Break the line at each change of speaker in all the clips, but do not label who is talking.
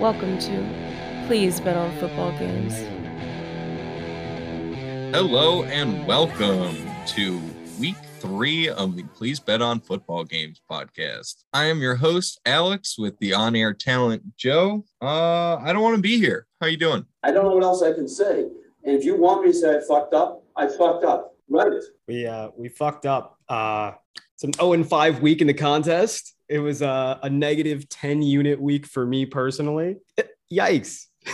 Welcome to Please Bet on Football Games.
Hello and welcome to week three of the Please Bet on Football Games podcast. I am your host, Alex, with the on-air talent Joe. Uh, I don't want to be here. How you doing?
I don't know what else I can say. And if you want me to say I fucked up, I fucked up. Right.
We uh we fucked up. Uh it's an 0 and 5 week in the contest. It was a, a negative 10 unit week for me personally. Yikes.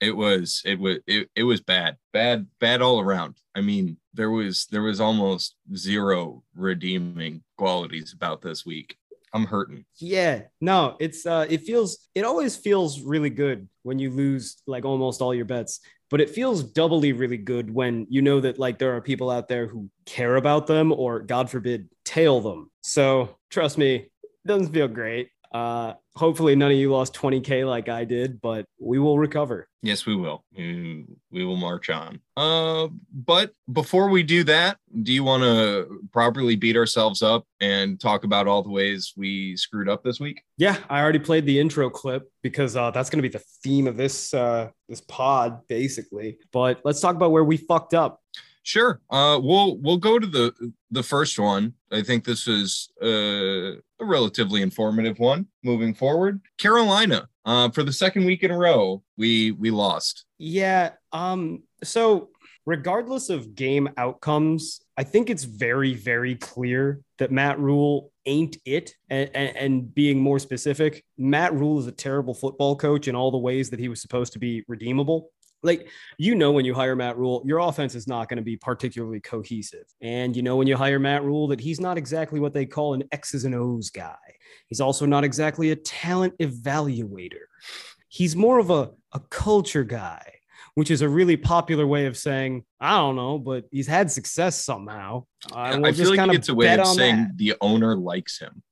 It was it was it, it was bad. Bad bad all around. I mean, there was there was almost zero redeeming qualities about this week. I'm hurting.
Yeah, no, it's uh it feels it always feels really good when you lose like almost all your bets, but it feels doubly really good when you know that like there are people out there who care about them or god forbid tail them. So, trust me, doesn't feel great. Uh hopefully none of you lost 20k like I did, but we will recover.
Yes, we will. We, we will march on. Uh, but before we do that, do you want to properly beat ourselves up and talk about all the ways we screwed up this week?
Yeah, I already played the intro clip because uh, that's going to be the theme of this uh, this pod, basically. But let's talk about where we fucked up.
Sure. Uh, we'll we'll go to the the first one. I think this is uh, a relatively informative one moving forward. Carolina. Uh, for the second week in a row, we we lost.
Yeah. Um. So regardless of game outcomes, I think it's very very clear that Matt Rhule ain't it. And, and, and being more specific, Matt Rhule is a terrible football coach in all the ways that he was supposed to be redeemable like you know when you hire Matt Rhule, your offense is not going to be particularly cohesive. And you know when you hire Matt Rhule that he's not exactly what they call an X's and O's guy. He's also not exactly a talent evaluator. He's more of a, a culture guy, which is a really popular way of saying, I don't know, but he's had success somehow.
Uh, we'll I feel like it's a way of saying that. the owner likes him.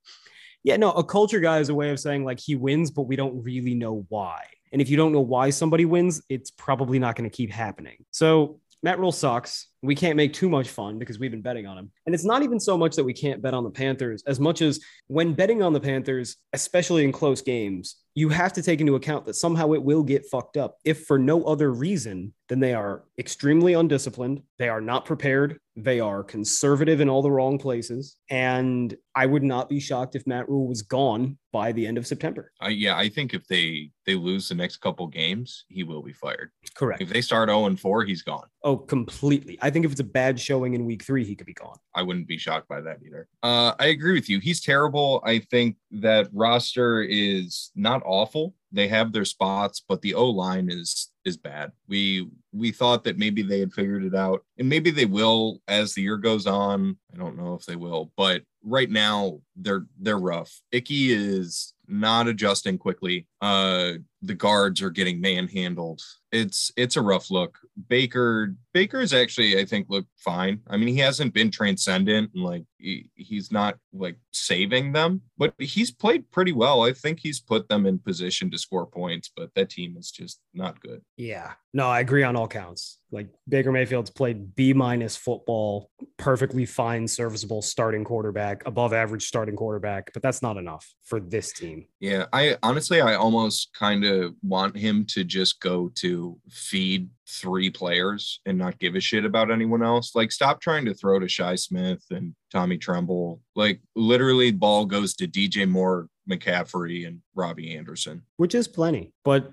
Yeah, no, a culture guy is a way of saying like he wins, but we don't really know why. And if you don't know why somebody wins, it's probably not going to keep happening. So Matt Rhule sucks. We can't make too much fun because we've been betting on him. And it's not even so much that we can't bet on the Panthers as much as when betting on the Panthers, especially in close games, you have to take into account that somehow it will get fucked up if for no other reason than they are extremely undisciplined, they are not prepared, they are conservative in all the wrong places, and I would not be shocked if Matt Rhule was gone by the end of September.
Uh, yeah, I think if they they lose the next couple games, he will be fired.
Correct.
If they start 0 and 4, he's gone.
Oh, completely. I think if it's a bad showing in week 3, he could be gone.
I wouldn't be shocked by that either. Uh, I agree with you. He's terrible. I think that roster is not awful. They have their spots, but the O line is is bad. We we thought that maybe they had figured it out, and maybe they will as the year goes on. I don't know if they will, but right now they're they're rough. Ickey is not adjusting quickly. Uh, the guards are getting manhandled. It's it's a rough look. Baker Baker is actually I think looked fine. I mean he hasn't been transcendent and like he, he's not like saving them, but he's played pretty well. I think he's put them in position to score points, but that team is just not good.
Yeah, no, I agree on all counts. Like Baker Mayfield's played B minus football, perfectly fine, serviceable starting quarterback, above average starting quarterback, but that's not enough for this team.
Yeah, I honestly I almost kind of want him to just go to feed three players and not give a shit about anyone else. Like, stop trying to throw to Shi Smith and Tommy Tremble. Like, literally, ball goes to DJ Moore, McCaffrey, and Robbie Anderson,
which is plenty. But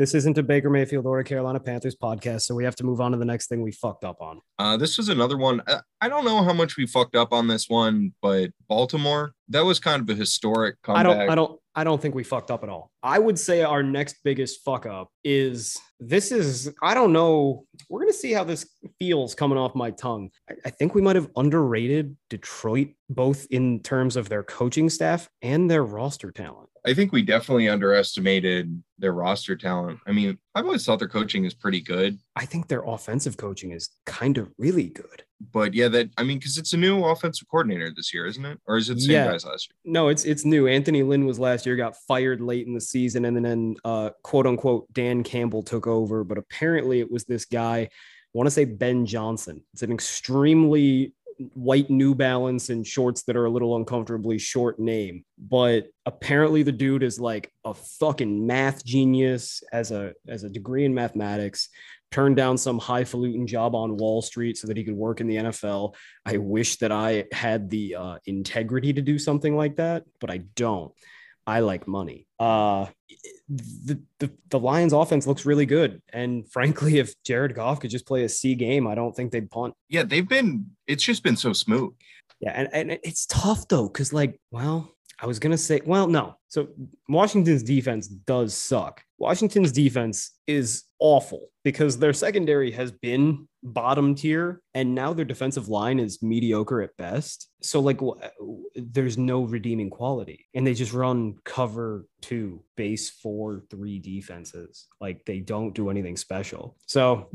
this isn't a Baker Mayfield or a Carolina Panthers podcast, so we have to move on to the next thing we fucked up on.
Uh, this was another one. I don't know how much we fucked up on this one, but Baltimore, that was kind of a historic comeback.
I don't, I don't, I don't think we fucked up at all. I would say our next biggest fuck up is this is, I don't know. We're going to see how this feels coming off my tongue. I, I think we might have underrated Detroit, both in terms of their coaching staff and their roster talent.
I think we definitely underestimated their roster talent. I mean, I've always thought their coaching is pretty good.
I think their offensive coaching is kind of really good.
But yeah, that I mean, because it's a new offensive coordinator this year, isn't it? Or is it the same yeah. guys last year?
No, it's it's new. Anthony Lynn was last year, got fired late in the season, and then uh, quote unquote Dan Campbell took over. But apparently, it was this guy. I want to say Ben Johnson. It's an extremely white New Balance and shorts that are a little uncomfortably short name. But apparently the dude is like a fucking math genius as a as a degree in mathematics turned down some highfalutin job on Wall Street so that he could work in the NFL. I wish that I had the uh, integrity to do something like that, but I don't. I like money. Uh, the, the the Lions offense looks really good, and frankly, if Jared Goff could just play a C game, I don't think they'd punt.
Yeah, they've been. It's just been so smooth.
Yeah, and, and it's tough though, because like, well, I was gonna say, well, no. So Washington's defense does suck. Washington's defense is awful because their secondary has been bottom tier and now their defensive line is mediocre at best. So like there's no redeeming quality and they just run cover 2 base 4 3 defenses. Like they don't do anything special. So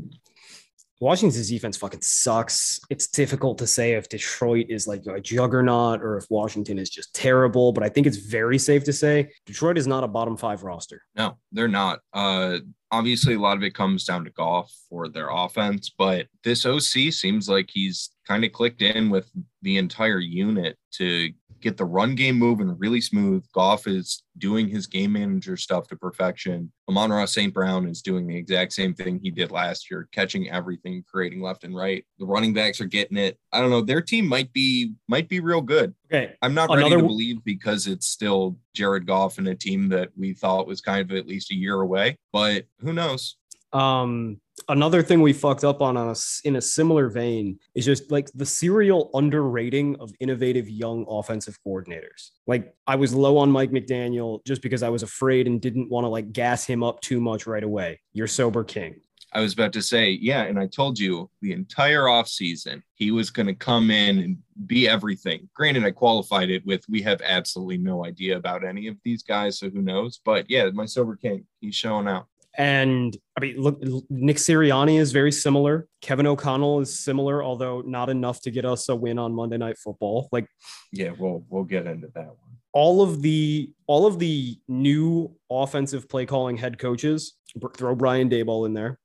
Washington's defense fucking sucks. It's difficult to say if Detroit is like a juggernaut or if Washington is just terrible, but I think it's very safe to say Detroit is not a bottom five roster.
No, they're not. Uh, obviously, a lot of it comes down to Goff for their offense, but this OC seems like he's kind of clicked in with the entire unit to get the run game moving really smooth. Goff is doing his game manager stuff to perfection. Amon-Ra St. Brown is doing the exact same thing he did last year, catching everything, creating left and right. The running backs are getting it. I don't know. Their team might be might be real good.
Okay.
I'm not ready to believe because it's still Jared Goff and a team that we thought was kind of at least a year away, but who knows?
Um, another thing we fucked up on, on a, in a similar vein is just like the serial underrating of innovative young offensive coordinators. Like I was low on Mike McDaniel just because I was afraid and didn't want to like gas him up too much right away. You're sober king.
I was about to say, yeah, and I told you the entire offseason he was going to come in and be everything. Granted, I qualified it with we have absolutely no idea about any of these guys, so who knows? But yeah, my sober king, he's showing out.
And I mean, look, Nick Sirianni is very similar. Kevin O'Connell is similar, although not enough to get us a win on Monday Night Football. Like,
yeah, we'll we'll get into that one.
All of the all of the new offensive play calling head coaches, throw Brian Daboll in there,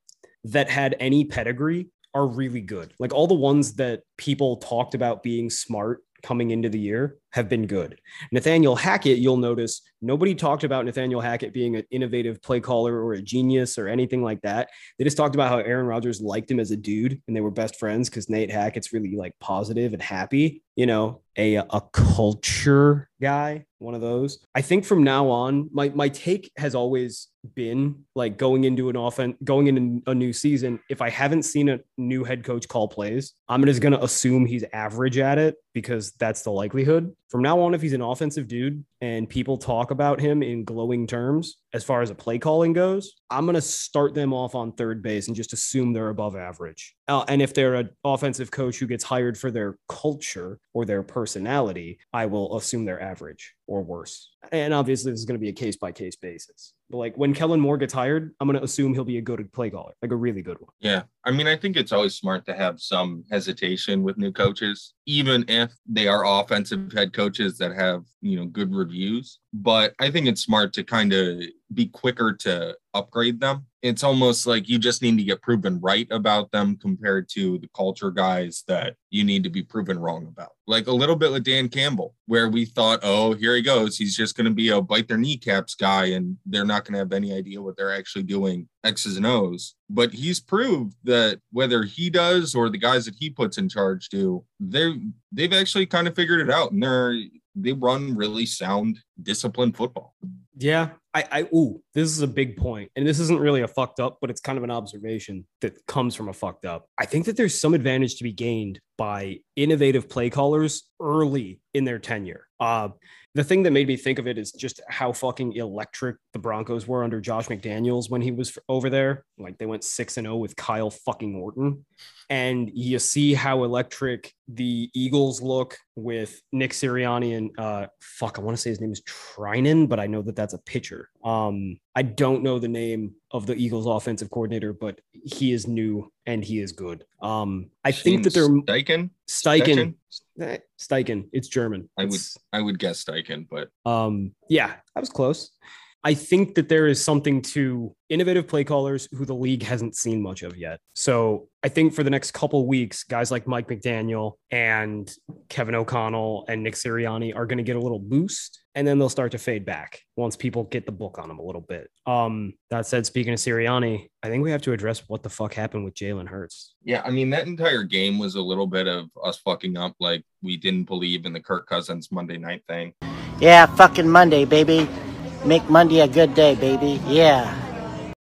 that had any pedigree are really good. Like all the ones that people talked about being smart coming into the year have been good. Nathaniel Hackett, you'll notice nobody talked about Nathaniel Hackett being an innovative play caller or a genius or anything like that. They just talked about how Aaron Rodgers liked him as a dude and they were best friends because Nate Hackett's really like positive and happy, you know, a, a culture guy, one of those. I think from now on, my, my take has always been like going into an offense, going into a new season. If I haven't seen a new head coach call plays, I'm just going to assume he's average at it because that's the likelihood. From now on, if he's an offensive dude and people talk about him in glowing terms as far as a play calling goes, I'm going to start them off on third base and just assume they're above average. Uh, and if they're an offensive coach who gets hired for their culture or their personality, I will assume they're average or worse. And obviously, this is going to be a case by case basis. But like when Kellen Moore gets hired, I'm going to assume he'll be a good play caller, like a really good one.
Yeah. I mean, I think it's always smart to have some hesitation with new coaches, even if they are offensive head coaches that have, you know, good reviews. But I think it's smart to kind of be quicker to upgrade them. It's almost like you just need to get proven right about them compared to the culture guys that you need to be proven wrong about. Like a little bit with Dan Campbell, where we thought, oh, here he goes. He's just going to be a bite their kneecaps guy, and they're not going to have any idea what they're actually doing X's and O's. But he's proved that whether he does or the guys that he puts in charge do, they're they've actually kind of figured it out and they're they run really sound, disciplined football.
Yeah, I, I, ooh, this is a big point, and this isn't really a fucked up, but it's kind of an observation that comes from a fucked up. I think that there's some advantage to be gained by innovative play callers early in their tenure. Uh, the thing that made me think of it is just how fucking electric the Broncos were under Josh McDaniels when he was over there. Like they went 6 and 0 with Kyle fucking Orton. And you see how electric the Eagles look with Nick Sirianni and uh fuck, I want to say his name is Trinan, but I know that that's a pitcher. Um I don't know the name of the Eagles offensive coordinator, but he is new and he is good. Um I think that they're
Steichen.
Steichen. Steichen. It's German.
I would I would guess Steichen, but
um yeah, I was close. I think that there is something to innovative play callers who the league hasn't seen much of yet. So I think for the next couple weeks, guys like Mike McDaniel and Kevin O'Connell and Nick Sirianni are going to get a little boost and then they'll start to fade back once people get the book on them a little bit. Um, that said, speaking of Sirianni, I think we have to address what the fuck happened with Jalen Hurts.
Yeah, I mean that entire game was a little bit of us fucking up, like we didn't believe in the Kirk Cousins Monday night thing.
Yeah, fucking Monday, baby. Make Monday a good day, baby. Yeah.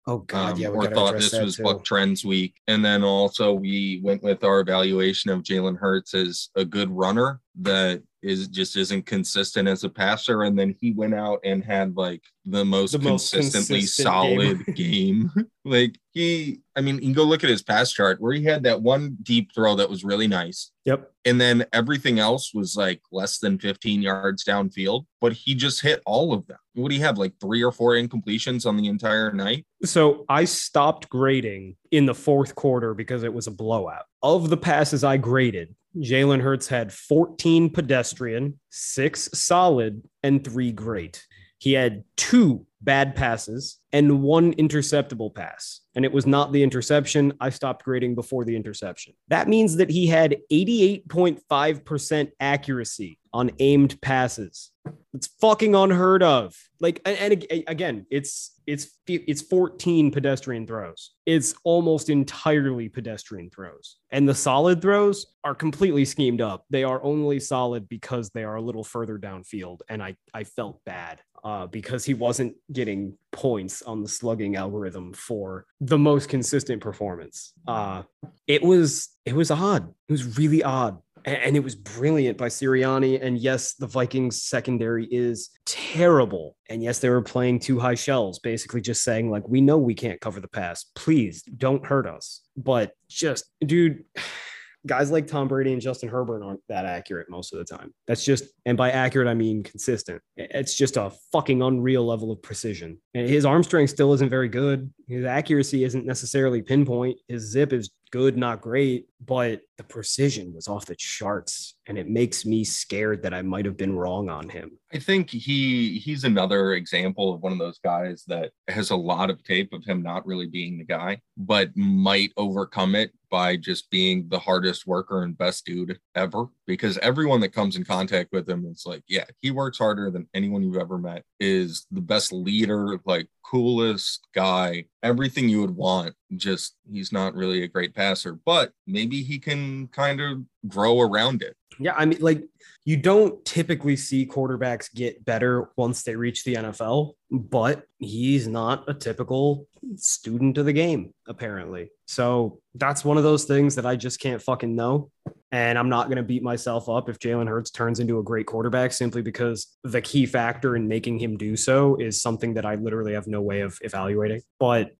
Oh God,
um,
yeah, we
or thought this was
too.
Buck Trends week. And then also we went with our evaluation of Jalen Hurts as a good runner that is just isn't consistent as a passer. And then he went out and had like the most
The most
consistently
consistent
solid game. like he, I mean, you can go look at his pass chart where he had that one deep throw that was really nice.
Yep.
And then everything else was like less than 15 yards downfield, but he just hit all of them. What do you have? Like three or four incompletions on the entire night?
So I stopped grading in the fourth quarter because it was a blowout. Of the passes I graded, Jalen Hurts had 14 pedestrian, six solid, and three great. He had two bad passes and one interceptable pass. And it was not the interception. I stopped grading before the interception. That means that he had 88.5% accuracy on aimed passes. It's fucking unheard of. Like, and, and again, it's it's it's 14 pedestrian throws. It's almost entirely pedestrian throws, and the solid throws are completely schemed up. They are only solid because they are a little further downfield, and I I felt bad uh, because he wasn't getting points on the slugging algorithm for the most consistent performance. Uh, it was it was odd. It was really odd and it was brilliant by Sirianni. And yes, the Vikings secondary is terrible. And yes, they were playing two high shells, basically just saying, like, we know we can't cover the pass. Please don't hurt us. But just, dude, guys like Tom Brady and Justin Herbert aren't that accurate most of the time. That's just, and by accurate, I mean consistent. It's just a fucking unreal level of precision. And his arm strength still isn't very good. His accuracy isn't necessarily pinpoint. His zip is good, not great, but the precision was off the charts. And it makes me scared that I might have been wrong on him.
I think he he's another example of one of those guys that has a lot of tape of him not really being the guy, but might overcome it by just being the hardest worker and best dude ever. Because everyone that comes in contact with him is like, yeah, he works harder than anyone you've ever met, is the best leader, like coolest guy, everything you would want. Just he's not really a great passer, but maybe he can kind of grow around it.
Yeah, I mean, like you don't typically see quarterbacks get better once they reach the NFL, but he's not a typical student of the game, apparently. So that's one of those things that I just can't fucking know. And I'm not going to beat myself up if Jalen Hurts turns into a great quarterback simply because the key factor in making him do so is something that I literally have no way of evaluating. But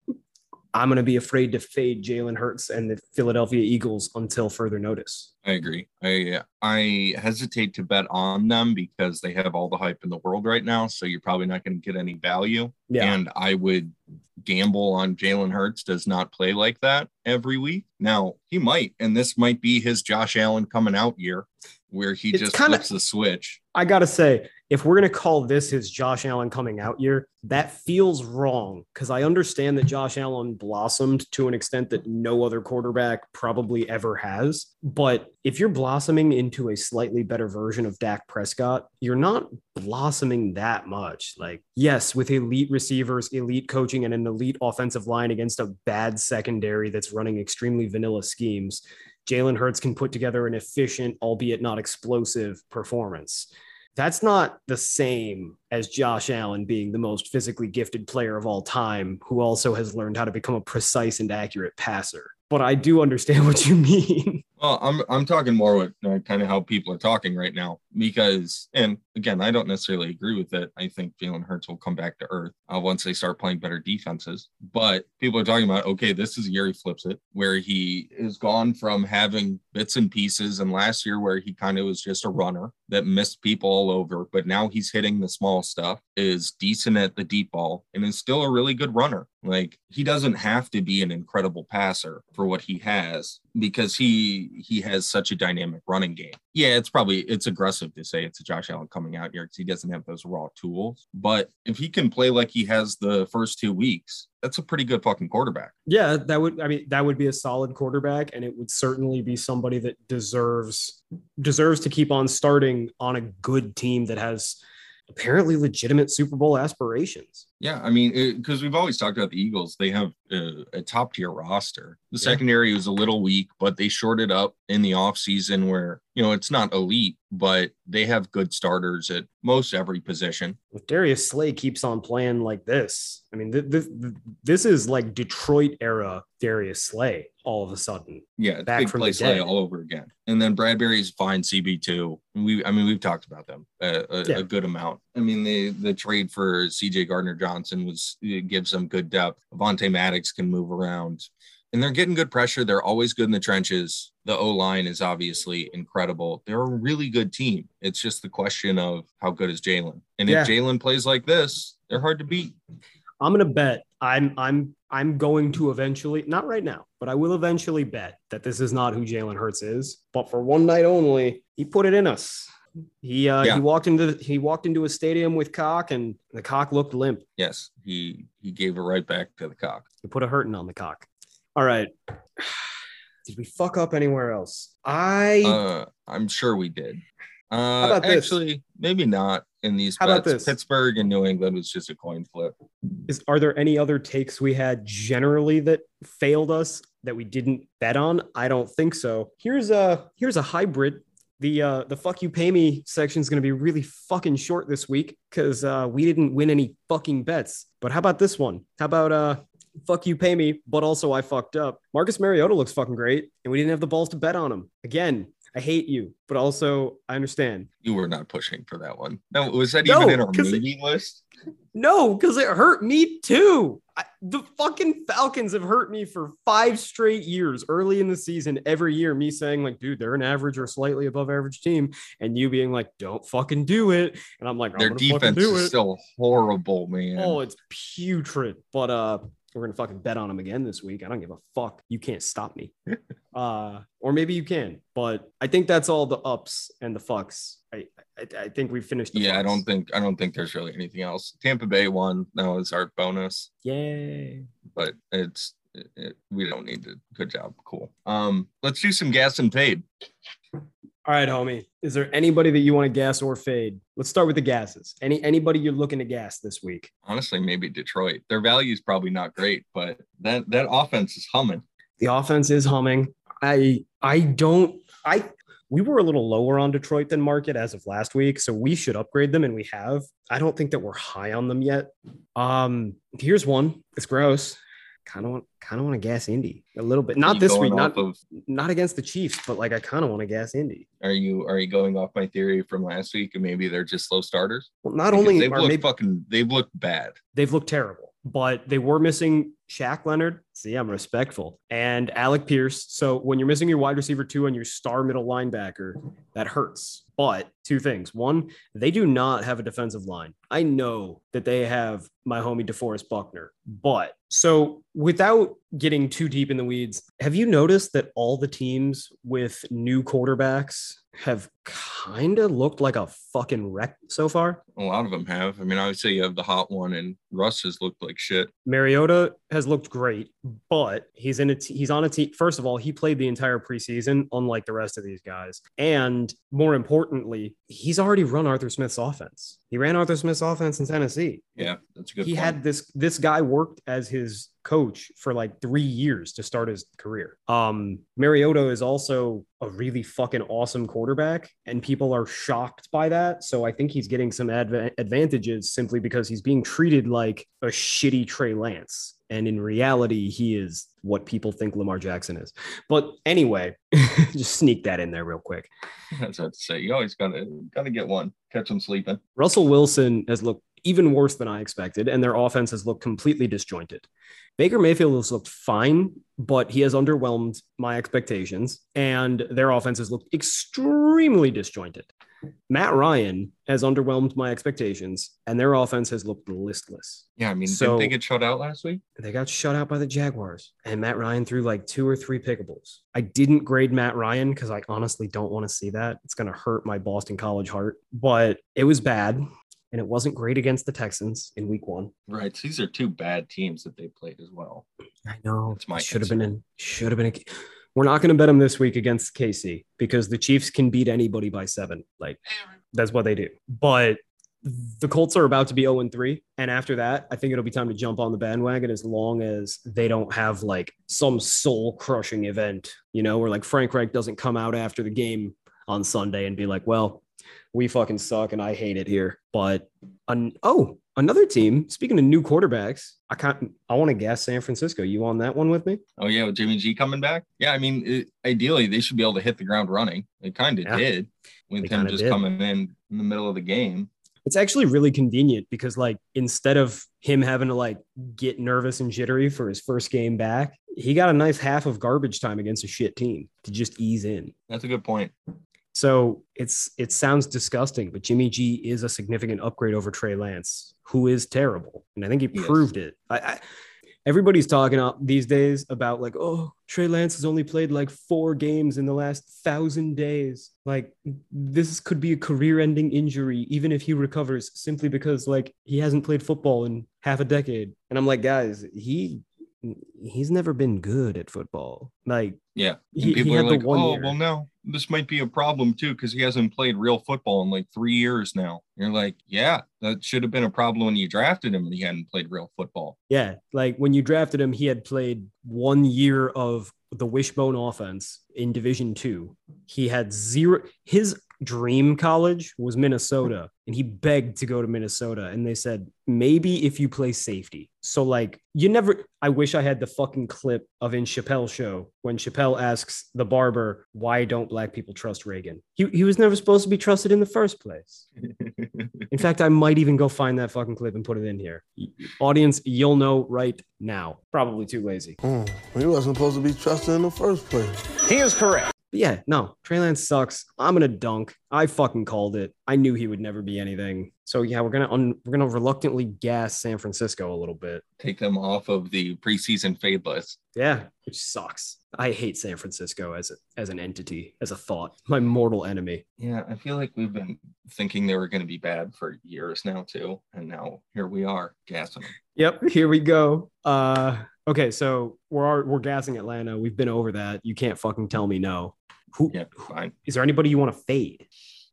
I'm going to be afraid to fade Jalen Hurts and the Philadelphia Eagles until further notice.
I agree. I I hesitate to bet on them because they have all the hype in the world right now. So you're probably not going to get any value.
Yeah.
And I would gamble on Jalen Hurts does not play like that every week. Now he might, and this might be his Josh Allen coming out year where he
It's
just
kinda-
flips the switch.
I gotta say, if we're gonna call this his Josh Allen coming out year, that feels wrong because I understand that Josh Allen blossomed to an extent that no other quarterback probably ever has. But if you're blossoming into a slightly better version of Dak Prescott, you're not blossoming that much. Like, yes, with elite receivers, elite coaching, and an elite offensive line against a bad secondary that's running extremely vanilla schemes. Jalen Hurts can put together an efficient, albeit not explosive performance. That's not the same as Josh Allen being the most physically gifted player of all time, who also has learned how to become a precise and accurate passer. But I do understand what you mean.
Well, I'm I'm talking more with uh, kind of how people are talking right now because, and again, I don't necessarily agree with it. I think Jalen Hurts will come back to earth uh, once they start playing better defenses. But people are talking about, okay, this is the year he flips it, where he is gone from having bits and pieces, and last year where he kind of was just a runner that missed people all over, but now he's hitting the small stuff. is decent at the deep ball and is still a really good runner. Like he doesn't have to be an incredible passer for what he has because he he has such a dynamic running game. Yeah, it's probably it's aggressive to say it's a Josh Allen coming out here because he doesn't have those raw tools. But if he can play like he has the first two weeks, that's a pretty good fucking quarterback.
Yeah, that would I mean that would be a solid quarterback and it would certainly be somebody that deserves deserves to keep on starting on a good team that has apparently legitimate Super Bowl aspirations.
Yeah, I mean, because we've always talked about the Eagles, they have a, a top tier roster. The
Yeah.
secondary was a little weak, but they shorted up in the offseason where, you know, it's not elite, but they have good starters at most every position.
If Darius Slay keeps on playing like this, I mean, th- th- th- this is like Detroit era Darius Slay all of a sudden.
Yeah, it's
Back
big
from
play
the dead.
all over again. And then Bradberry's fine CB2. We, I mean, we've talked about them uh, a, a,
Yeah.
a good amount. I mean, the the trade for CJ Gardner Johnson was it gives them good depth. Avonte Maddox can move around, and they're getting good pressure. They're always good in the trenches. The O line is obviously incredible. They're a really good team. It's just the question of how good is Jalen. And
Yeah.
if Jalen plays like this, they're hard to beat.
I'm gonna bet I'm I'm I'm going to eventually, not right now, but I will eventually bet that this is not who Jalen Hurts is. But for one night only, he put it in us. He uh,
Yeah.
he walked into he walked into a stadium with cock, and the cock looked limp.
Yes, he he gave it right back to the cock.
He put a hurting on the cock. All right. Did we fuck up anywhere else? I
Uh, I'm sure we did. Uh,
about this?
actually, maybe not in these
How about this?
Pittsburgh and New England was just a coin flip.
is are there any other takes we had generally that failed us that we didn't bet on? I don't think so. Here's a here's a hybrid. The uh the fuck you pay me section is gonna be really fucking short this week because uh we didn't win any fucking bets. But how about this one? How about uh fuck you pay me, but also I fucked up. Marcus Mariota looks fucking great, and we didn't have the balls to bet on him. Again, I hate you, but also I understand.
You were not pushing for that one. No, was that
No,
even in our
'cause it-
list?
No, because it hurt me too. I, the fucking Falcons have hurt me for five straight years early in the season. Every year, me saying, like, dude, they're an average or slightly above average team. And you being like, don't fucking do it. And I'm like, I'm
Their defense
do
is
it.
still horrible, man.
Oh, it's putrid. But uh, we're gonna fucking bet on them again this week. I don't give a fuck. You can't stop me. uh, or maybe you can. But I think that's all the ups and the fucks. I I, I think we finished.
Yeah, I don't think I don't think there's really anything else. Tampa Bay won. That was our bonus,
Yay.
but it's it, it- we don't need to. Good job, cool. Um, let's do some gas and fade.
All right, homie. Is there anybody that you want to gas or fade? Let's start with the gases. Any anybody you're looking to gas this week?
Honestly, maybe Detroit. Their value is probably not great, but that that offense is humming.
The offense is humming. I I don't I we were a little lower on Detroit than market as of last week, so we should upgrade them and we have. I don't think that we're high on them yet. Um here's one. It's gross. Kind of want kind of want to gas Indy a little bit. Not this week, not
of
not against the Chiefs, but like I kind of want to gas Indy.
Are you are you going off my theory from last week and maybe they're just slow starters?
Well, not
Because
only
they've
are
looked
maybe
fucking they've looked bad.
they've looked terrible, but they were missing Shaq Leonard. See, I'm respectful. And Alec Pierce. So when you're missing your wide receiver two and your star middle linebacker, that hurts. But two things. One, they do not have a defensive line. I know that they have my homie DeForest Buckner. But so without getting too deep in the weeds, have you noticed that all the teams with new quarterbacks have kind of looked like a fucking wreck so far?
A lot of them have. I mean, obviously you have the hot one and Russ has looked like shit.
Mariota has looked great, but he's in a t- he's on a team. First of all, he played the entire preseason, unlike the rest of these guys. And more importantly, he's already run Arthur Smith's offense. He ran Arthur Smith's offense in Tennessee.
Yeah, that's a good.
he
point.
had this this guy worked as his coach for like three years to start his career. Um, Mariota is also a really fucking awesome quarterback, and people are shocked by that. So I think he's getting some adva- advantages simply because he's being treated like a shitty Trey Lance. And in reality, he is what people think Lamar Jackson is. But anyway, just sneak that in there real quick.
That's what to say. You always gotta gotta get one. Catch them sleeping.
Russell Wilson has looked even worse than I expected, and their offense has looked completely disjointed. Baker Mayfield has looked fine, but he has underwhelmed my expectations, and their offense has looked extremely disjointed. Matt Ryan has underwhelmed my expectations, and their offense has looked listless.
Yeah, I mean,
So-
didn't they get shut out last week?
They got shut out by the Jaguars, and Matt Ryan threw like two or three pickables. I didn't grade Matt Ryan because I honestly don't want to see that. It's going to hurt my Boston College heart, but it was bad, and it wasn't great against the Texans in week one.
Right. So These are two bad teams that they played as well.
I know.
It's my
should have been in. Should have been. A, we're not going to bet them this week against KC because the Chiefs can beat anybody by seven. Like that's what they do. But the Colts are about to be 0 and 3. And after that, I think it'll be time to jump on the bandwagon as long as they don't have like some soul crushing event, you know, where like Frank Reich doesn't come out after the game on Sunday and be like, well, we fucking suck and I hate it here. But an, oh, another team, speaking of new quarterbacks, I can't, I want to guess San Francisco. You on that one with me?
Oh yeah, with Jimmy G coming back. Yeah, I mean, it, ideally they should be able to hit the ground running. They kind of
Yeah.
did with him just
did.
coming in in the middle of the game.
It's actually really convenient because, like, instead of him having to like get nervous and jittery for his first game back, he got a nice half of garbage time against a shit team to just ease in.
That's a good point.
So it's it sounds disgusting, but Jimmy G is a significant upgrade over Trey Lance, who is terrible, and I think he
Yes.
proved it. I, I, everybody's talking up these days about like, oh, Trey Lance has only played like four games in the last thousand days. Like this could be a career-ending injury, even if he recovers, simply because like he hasn't played football in half a decade. And I'm like, guys, he he's never been good at football. Like
Yeah. And
he, he
people
had
are
the
like,
one
oh,
year.
well, no, this might be a problem too because he hasn't played real football in like three years now. You're like, yeah, that should have been a problem when you drafted him and he hadn't played real football.
Yeah, like when you drafted him, he had played one year of the wishbone offense in Division Two. He had zero. His dream college was Minnesota, and he begged to go to Minnesota. And they said maybe if you play safety. So like you never. I wish I had the fucking clip of in Chappelle show when Chappelle asks the barber why don't black people trust Reagan. He he was never supposed to be trusted in the first place. In fact, I might even go find that fucking clip and put it in here. Audience, you'll know right now. Probably too lazy.
Hmm, he wasn't supposed to be trusted in the first place.
He is correct.
But yeah, no, Trey Lance sucks. I'm gonna dunk. I fucking called it. I knew he would never be anything. So yeah, we're gonna un- we're gonna reluctantly gas San Francisco a little bit.
Take them off of the preseason fade list.
Yeah, which sucks. I hate San Francisco as a, as an entity, as a thought. My mortal enemy.
Yeah, I feel like we've been thinking they were going to be bad for years now too, and now here we are gassing them.
Yep, here we go. Uh okay, so we're we're gassing Atlanta. We've been over that. You can't fucking tell me no. Who
Yeah, fine.
is there anybody you want to fade?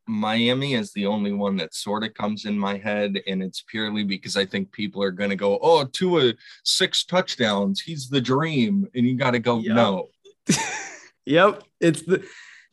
Miami is the only one that sort of comes in my head, and it's purely because I think people are going to go, "Oh, Tua six touchdowns, he's the dream," and you got to go,
Yep.
"No,
yep. It's the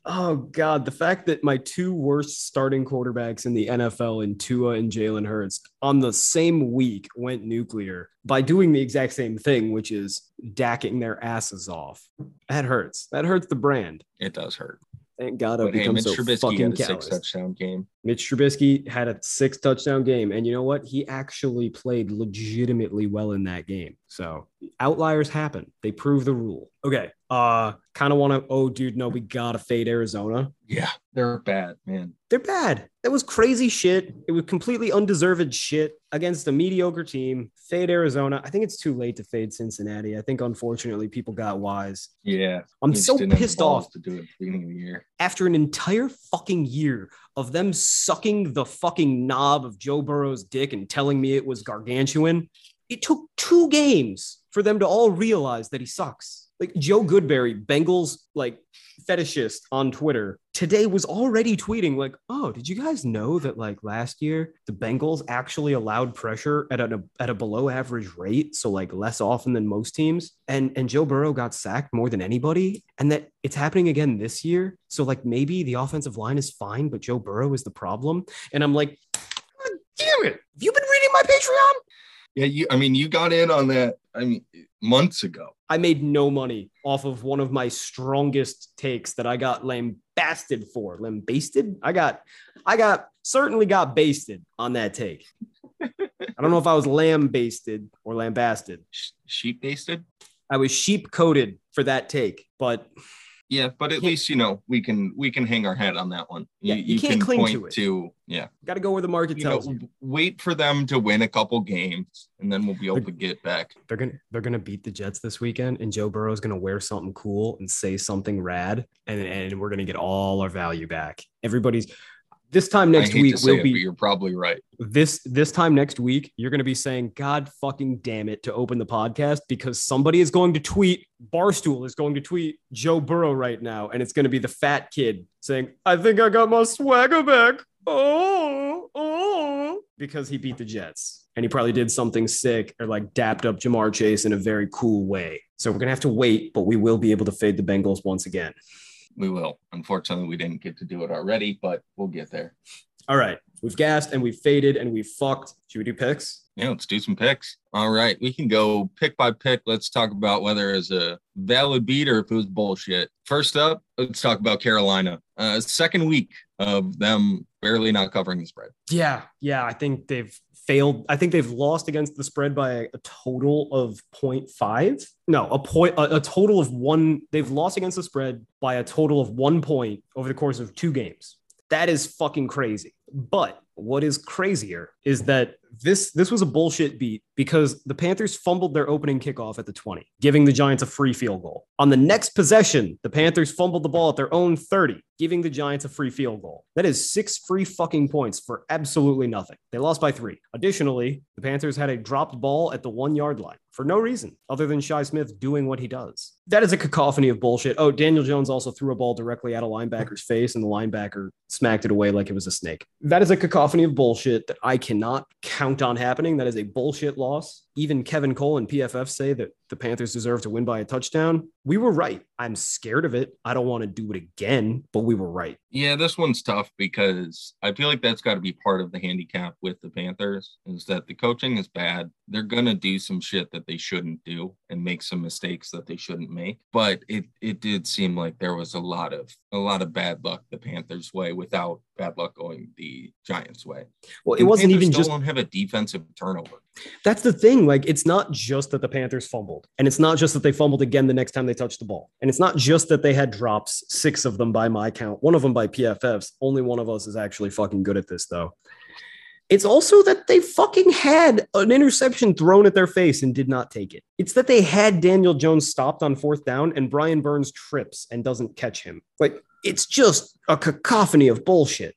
oh god, the fact that my two worst starting quarterbacks in the NFL in Tua and Jalen Hurts on the same week went nuclear by doing the exact same thing, which is dacking their asses off. That hurts. That hurts the brand.
it does hurt."
Thank God I've
But hey, Mitch
so
Trubisky
fucking
had a six
callous.
touchdown game.
Mitch Trubisky had a six touchdown game. And you know what? He actually played legitimately well in that game. So outliers happen. They prove the rule. Okay. Uh kind of want to, oh dude, no, we gotta fade Arizona.
Yeah, they're bad, man.
They're bad. That was crazy shit. It was completely undeserved shit against a mediocre team. Fade Arizona. I think it's too late to fade Cincinnati. I think unfortunately people got wise.
Yeah,
I'm so
didn't have the
pissed off
to do it at the beginning of the year.
After an entire fucking year of them sucking the fucking knob of Joe Burrow's dick and telling me it was gargantuan, it took two games for them to all realize that he sucks. Like Joe Goodberry, Bengals like fetishist on Twitter, today was already tweeting like, "Oh, did you guys know that like last year the Bengals actually allowed pressure at a at a below average rate, so like less often than most teams, and and Joe Burrow got sacked more than anybody, and that it's happening again this year. So like maybe the offensive line is fine, but Joe Burrow is the problem." And I'm like, damn it! Have you been reading my Patreon?
Yeah, you. I mean, you got in on that. I mean, months ago.
I made no money off of one of my strongest takes that I got lambasted for. Lambasted? I got, I got certainly got basted on that take. I don't know if I was lambasted or lambasted.
Sh- sheep basted.
I was sheep coated for that take, but
Yeah, but at least you know we can we can hang our hat on that one.
Yeah, you can't cling to it.
to yeah.
Got to go where the market
You know,
tells you.
wait for them to win a couple games, and then we'll be able to get back.
They're gonna they're gonna beat the Jets this weekend, and Joe Burrow's gonna wear something cool and say something rad, and and we're gonna get all our value back. Everybody's this time next week will
it,
be
you're probably right.
this this time next week you're going to be saying god fucking damn it to open the podcast because somebody is going to tweet barstool is going to tweet joe burrow right now and it's going to be the fat kid saying i think i got my swagger back. Oh oh. Because he beat the jets and he probably did something sick or like dapped up Ja'Marr Chase in a very cool way. So we're going to have to wait but we will be able to fade the bengals once again
We will. Unfortunately, we didn't get to do it already, but we'll get there.
all right we've gassed and we've faded and we've fucked should we do picks
Yeah, let's do some picks. All right, we can go pick by pick. Let's talk about whether it's a valid beat or if it was bullshit. First up, let's talk about Carolina. Uh, second week of them barely not covering the spread.
Yeah, yeah. I think they've failed. I think they've lost against the spread by a, total of 0.5. No, a point, a, a total of one. They've lost against the spread by a total of one point over the course of two games. That is fucking crazy. But what is crazier is that this this was a bullshit beat because the Panthers fumbled their opening kickoff at the 20, giving the Giants a free field goal. On the next possession, the Panthers fumbled the ball at their own 30, giving the Giants a free field goal. That is six free fucking points for absolutely nothing. They lost by three. Additionally, the Panthers had a dropped ball at the one yard line for no reason other than Shi Smith doing what he does. That is a cacophony of bullshit. Oh, Daniel Jones also threw a ball directly at a linebacker's face, and the linebacker smacked it away like it was a snake. That is a cacophony of bullshit that I cannot count on happening. That is a bullshit loss. Even Kevin Cole and PFF say that the Panthers deserve to win by a touchdown. We were right. I'm scared of it. I don't want to do it again, but we were right.
Yeah, this one's tough because I feel like that's got to be part of the handicap with the Panthers is that the coaching is bad. They're gonna do some shit that they shouldn't do and make some mistakes that they shouldn't make. But it it did seem like there was a lot of a lot of bad luck the Panthers way without bad luck going the Giants way.
Well, it
And
wasn't
Panthers
even
still
just
don't have a defensive turnover.
That's the thing. Like, it's not just that the Panthers fumbled, and it's not just that they fumbled again the next time they touched the ball, and it's not just that they had drops, six of them by my count, one of them by PFFs. Only one of us is actually fucking good at this, though. It's also that they fucking had an interception thrown at their face and did not take it. It's that they had Daniel Jones stopped on fourth down and Brian Burns trips and doesn't catch him. Like, it's just a cacophony of bullshit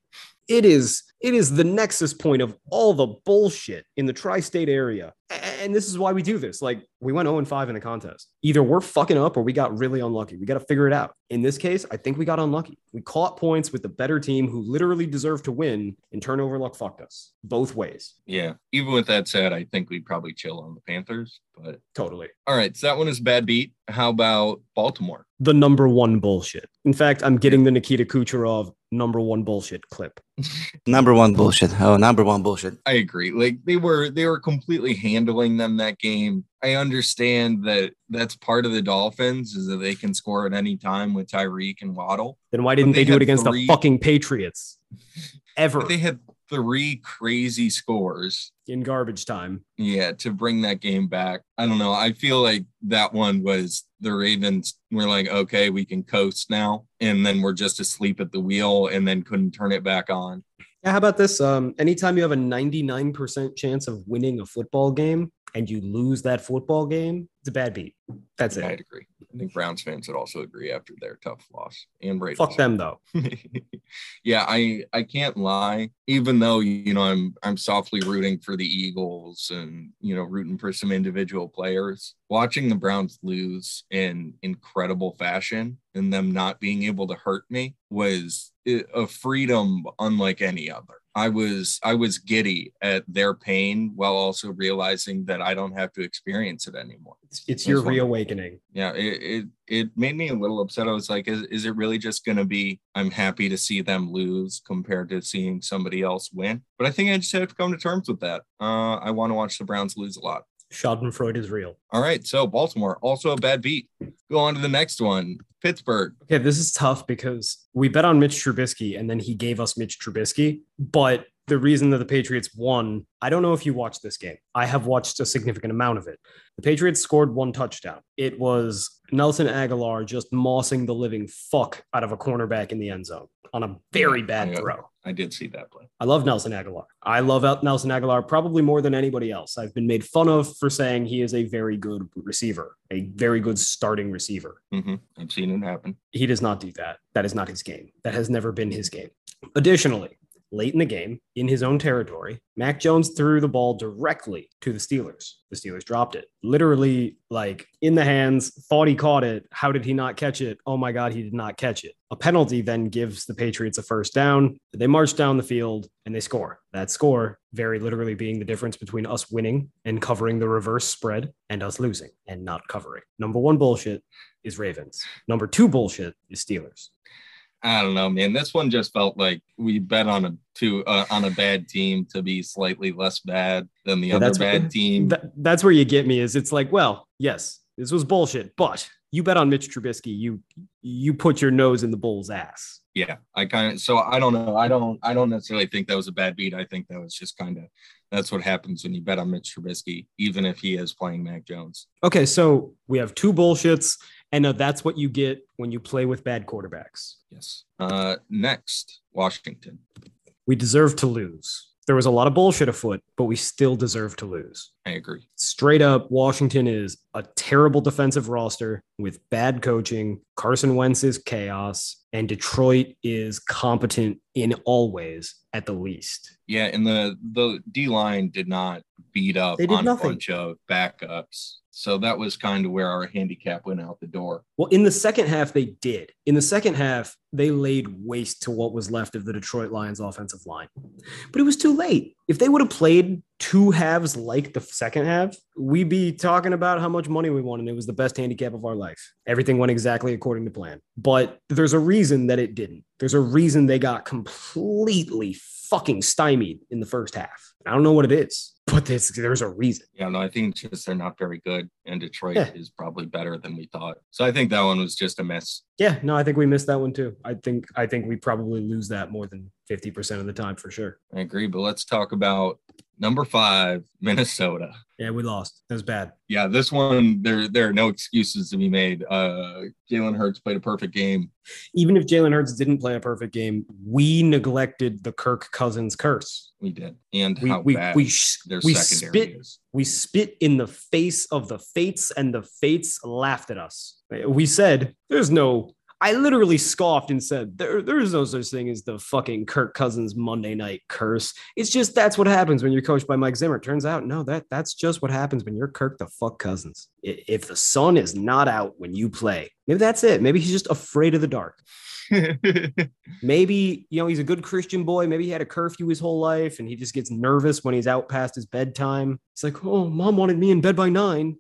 it is it is the nexus point of all the bullshit in the tri-state area and this is why we do this like we went 0 and 5 in the contest either we're fucking up or we got really unlucky we got to figure it out in this case i think we got unlucky we caught points with the better team who literally deserved to win and turnover luck fucked us both ways
Yeah. Even with that said, I think we'd probably chill on the Panthers. But
totally
all right, so that one is a bad beat. How about Baltimore?
the number one bullshit in fact i'm getting the nikita kucherov number one bullshit clip
Number one bullshit. Oh, number one bullshit.
I agree. Like they were they were completely handling them that game. I understand that that's part of the Dolphins is that they can score at any time with Tyreek and Waddle.
then why didn't
they
they, do it against
three-
the fucking patriots ever
they had three crazy scores.
in garbage time
Yeah, to bring that game back. I don't know. I feel like that one was the Ravens were like, okay, we can coast now. And then we're just asleep at the wheel and then couldn't turn it back on.
Yeah, how about this? Um, anytime you have a 99% chance of winning a football game and you lose that football game, it's a bad beat. That's it.
I'd agree. I think Browns fans would also agree after their tough loss. And Raiders.
Fuck them though.
yeah, I I can't lie. Even though you know I'm I'm softly rooting for the Eagles and you know rooting for some individual players. Watching the Browns lose in incredible fashion and them not being able to hurt me was eh, a freedom unlike any other. I was I was giddy at their pain while also realizing that I don't have to experience it anymore.
It's, it's your reawakening.
yeah it, it it made me a little upset. I was like is, is it really just going to be i'm happy to see them lose compared to seeing somebody else win? But i think i just have to come to terms with that. Uh i want to watch the browns lose a lot
Schadenfreude is real.
all right so baltimore also a bad beat go on to the next one pittsburgh
Okay, this is tough because we bet on Mitch Trubisky and then he gave us Mitch Trubisky, but the reason that the Patriots won, I don't know if you watched this game. I have watched a significant amount of it. The Patriots scored one touchdown. It was Nelson Agholor just mossing the living fuck out of a cornerback in the end zone on a very bad throw.
I did see that play.
I love Nelson Agholor. I love Nelson Agholor probably more than anybody else. I've been made fun of for saying he is a very good receiver, a very good starting receiver.
hmm I've seen it happen.
He does not do that. That is not his game. That has never been his game. Additionally, late in the game, in his own territory, Mac Jones threw the ball directly to the Steelers. The Steelers dropped it. Literally, like in the hands, thought he caught it. How did he not catch it? Oh my God, he did not catch it. A penalty then gives the Patriots a first down. They march down the field and they score. That score, very literally being the difference between us winning and covering the reverse spread and us losing and not covering. Number one bullshit is Ravens. Number two bullshit is Steelers.
I don't know, man. This one just felt like we bet on a two uh, on a bad team to be slightly less bad than the
Yeah,
other bad
what-
team.
That, that's where you get me. Is it's like, well, yes, this was bullshit, but you bet on Mitch Trubisky. You you put your nose in the bull's ass.
yeah, I kind of so I don't know. I don't I don't necessarily think that was a bad beat. I think that was just kind of that's what happens when you bet on Mitch Trubisky, even if he is playing Mac Jones.
Okay, so we have two bullshits, and uh, that's what you get when you play with bad quarterbacks.
Yes. Uh, next, Washington.
We deserve to lose. There was a lot of bullshit afoot, but we still deserve to lose.
I agree.
Straight up, Washington is a terrible defensive roster with bad coaching. Carson Wentz is chaos, and Detroit is competent in all ways at the least.
Yeah, and the the D line did not beat up on
nothing.
a bunch of backups. So that was kind of where our handicap went out the door.
Well, in the second half, they did. In the second half, they laid waste to what was left of the Detroit Lions offensive line. But it was too late. If they would have played two halves like the second half, we'd be talking about how much money we won, and it was the best handicap of our life. Everything went exactly according to plan. But there's a reason that it didn't. There's a reason they got completely fucking stymied in the first half. I don't know what it is, but there's, there's a reason.
Yeah, no, I think just they're not very good, and Detroit
Yeah.
is probably better than we thought. So I think that one was just a miss.
Yeah, no, I think we missed that one too. I think I think we probably lose that more than 50% of the time for sure.
I agree, but let's talk about number five, Minnesota.
Yeah, we lost. That was bad.
Yeah, this one there there are no excuses to be made. Uh Jalen Hurts played a perfect game.
Even if Jalen Hurts didn't play a perfect game, we neglected the Kirk Cousins curse.
We did, and
We
how
we
bad
we sh-
their
we
secondary
spit
is.
We spit in the face of the fates and the fates laughed at us. We said there's no I literally scoffed and said there there's no such thing as the fucking Kirk Cousins Monday night curse. It's just that's what happens when you're coached by Mike Zimmer. Turns out no that that's just what happens when you're Kirk the fuck Cousins. If the sun is not out when you play, maybe that's it. Maybe he's just afraid of the dark. Maybe, you know, he's a good Christian boy. Maybe he had a curfew his whole life and he just gets nervous when he's out past his bedtime. It's like, oh, mom wanted me in bed by nine,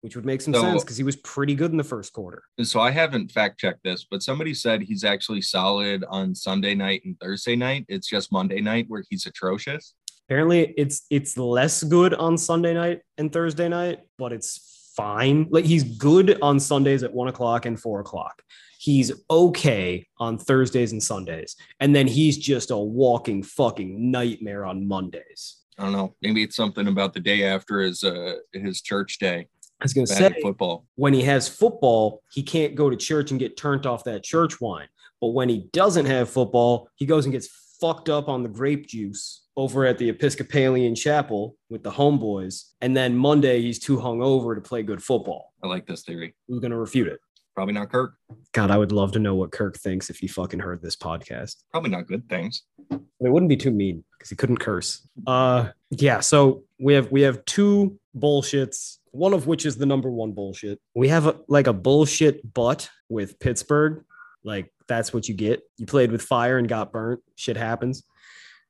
which would make some
So-
sense because he was pretty good in the first quarter.
so I haven't fact checked this, but somebody said he's actually solid on Sunday night and Thursday night. It's just Monday night where he's atrocious.
Apparently, it's it's less good on Sunday night and Thursday night, but it's fine. Like he's good on Sundays at one o'clock and four o'clock. He's okay on Thursdays and Sundays, and then he's just a walking fucking nightmare on Mondays.
I don't know. Maybe it's something about the day after his uh his church day.
I was gonna
Bad
say
football.
when he has football, he can't go to church and get turned off that church wine. But when he doesn't have football, he goes and gets fucked up on the grape juice over at the Episcopalian chapel with the homeboys. And then Monday, he's too hungover to play good football.
I like this theory.
Who's going to refute it?
Probably not Kirk.
God, I would love to know what Kirk thinks if he fucking heard this podcast.
Probably not good things.
It wouldn't be too mean because he couldn't curse. Uh yeah, so we have we have two bullshits, one of which is the number one bullshit. We have a, like a bullshit butt with Pittsburgh. Like that's what you get. You played with fire and got burnt. Shit happens.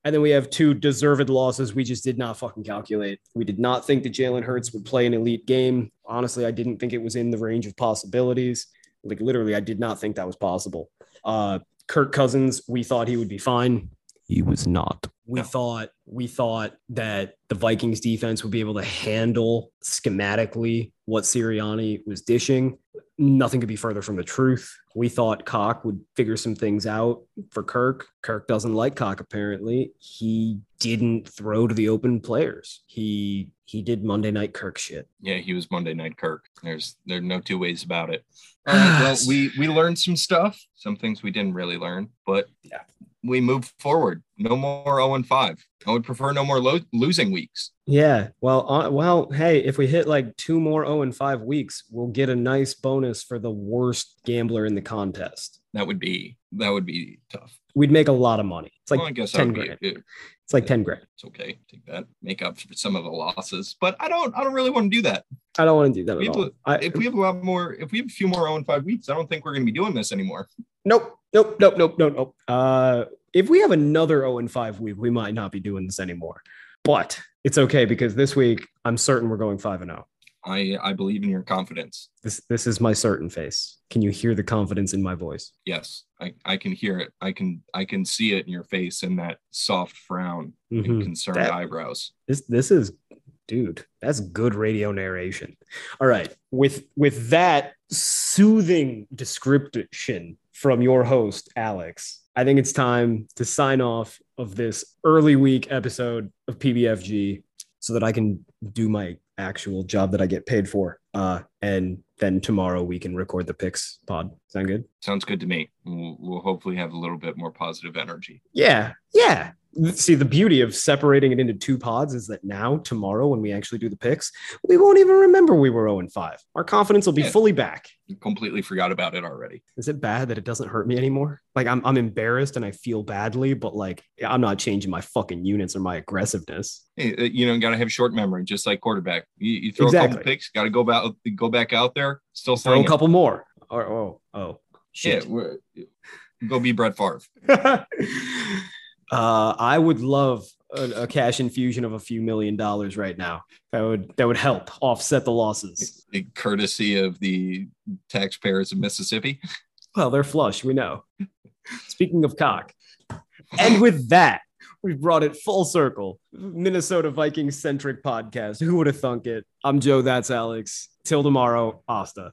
And then we have two deserved losses we just did not fucking calculate. We did not think that Jalen Hurts would play an elite game. Honestly, I didn't think it was in the range of possibilities. Like literally, I did not think that was possible. Uh Kirk Cousins, we thought he would be fine. He was not. We
No.
thought we thought that the Vikings defense would be able to handle schematically what Sirianni was dishing. nothing could be further from the truth. We thought Cock would figure some things out for Kirk. Kirk doesn't like Cock apparently. He didn't throw to the open players. He he did Monday night Kirk shit.
Yeah, he was Monday Night Kirk. There's there are no two ways about it. All right, well, we we learned some stuff, some things we didn't really learn, but
Yeah.
We move forward. No more 0 and 5. I would prefer no more lo- losing weeks.
Yeah. Well, uh, well, hey, if we hit like two more 0 and 5 weeks, we'll get a nice bonus for the worst gambler in the contest.
That would be that would be tough.
We'd make a lot of money. It's like
well, I guess that
10
would be
grand.
it.
It's like 10 grand.
It's okay. Take that. Make up for some of the losses. But I don't I don't really want to do that.
I don't want to do that
We
at all.
to-
I,
If we have a lot more, if we have a few more 0 and 5 weeks, I don't think we're gonna be doing this anymore.
Nope, nope, nope, nope, nope, nope. Uh, if we have another 0 and 5 week, we might not be doing this anymore. But it's okay because this week I'm certain we're going 5 and 0.
I I believe in your confidence.
This this is my certain face. Can you hear the confidence in my voice?
Yes, I, I can hear it. I can I can see it in your face and that soft frown
Mhm.
and concerned
That-
eyebrows.
This this is dude, that's good radio narration. All right. With with that soothing description from your host Alex, I think it's time to sign off of this early week episode of PBFG so that I can do my actual job that I get paid for. Uh and then tomorrow we can record the picks pod. Sound good?
Sounds good to me. We'll, we'll hopefully have a little bit more positive energy.
Yeah, yeah. See, the beauty of separating it into two pods is that now, tomorrow, when we actually do the picks, we won't even remember we were 0 and 5. Our confidence will be
Yeah.
fully back.
Completely forgot about it already.
Is it bad that it doesn't hurt me anymore? Like, I'm, I'm embarrassed and I feel badly, but like, I'm not changing my fucking units or my aggressiveness.
Hey, uh, you know, got to have short memory, just like quarterback. You, you throw a
Exactly.
couple picks, got to go back, go back out there, still
Throw a couple more. Or, oh, oh,
Yeah,
shit.
we're, go be Brett Favre.
uh, I would love a, a cash infusion of a few million dollars right now. That would that would help offset the losses.
Courtesy of the taxpayers of Mississippi.
Well, they're flush, we know. Speaking of cock. And with that, we've brought it full circle. Minnesota Vikings centric podcast. Who would have thunk it? I'm Joe, that's Alex. Till tomorrow, Asta.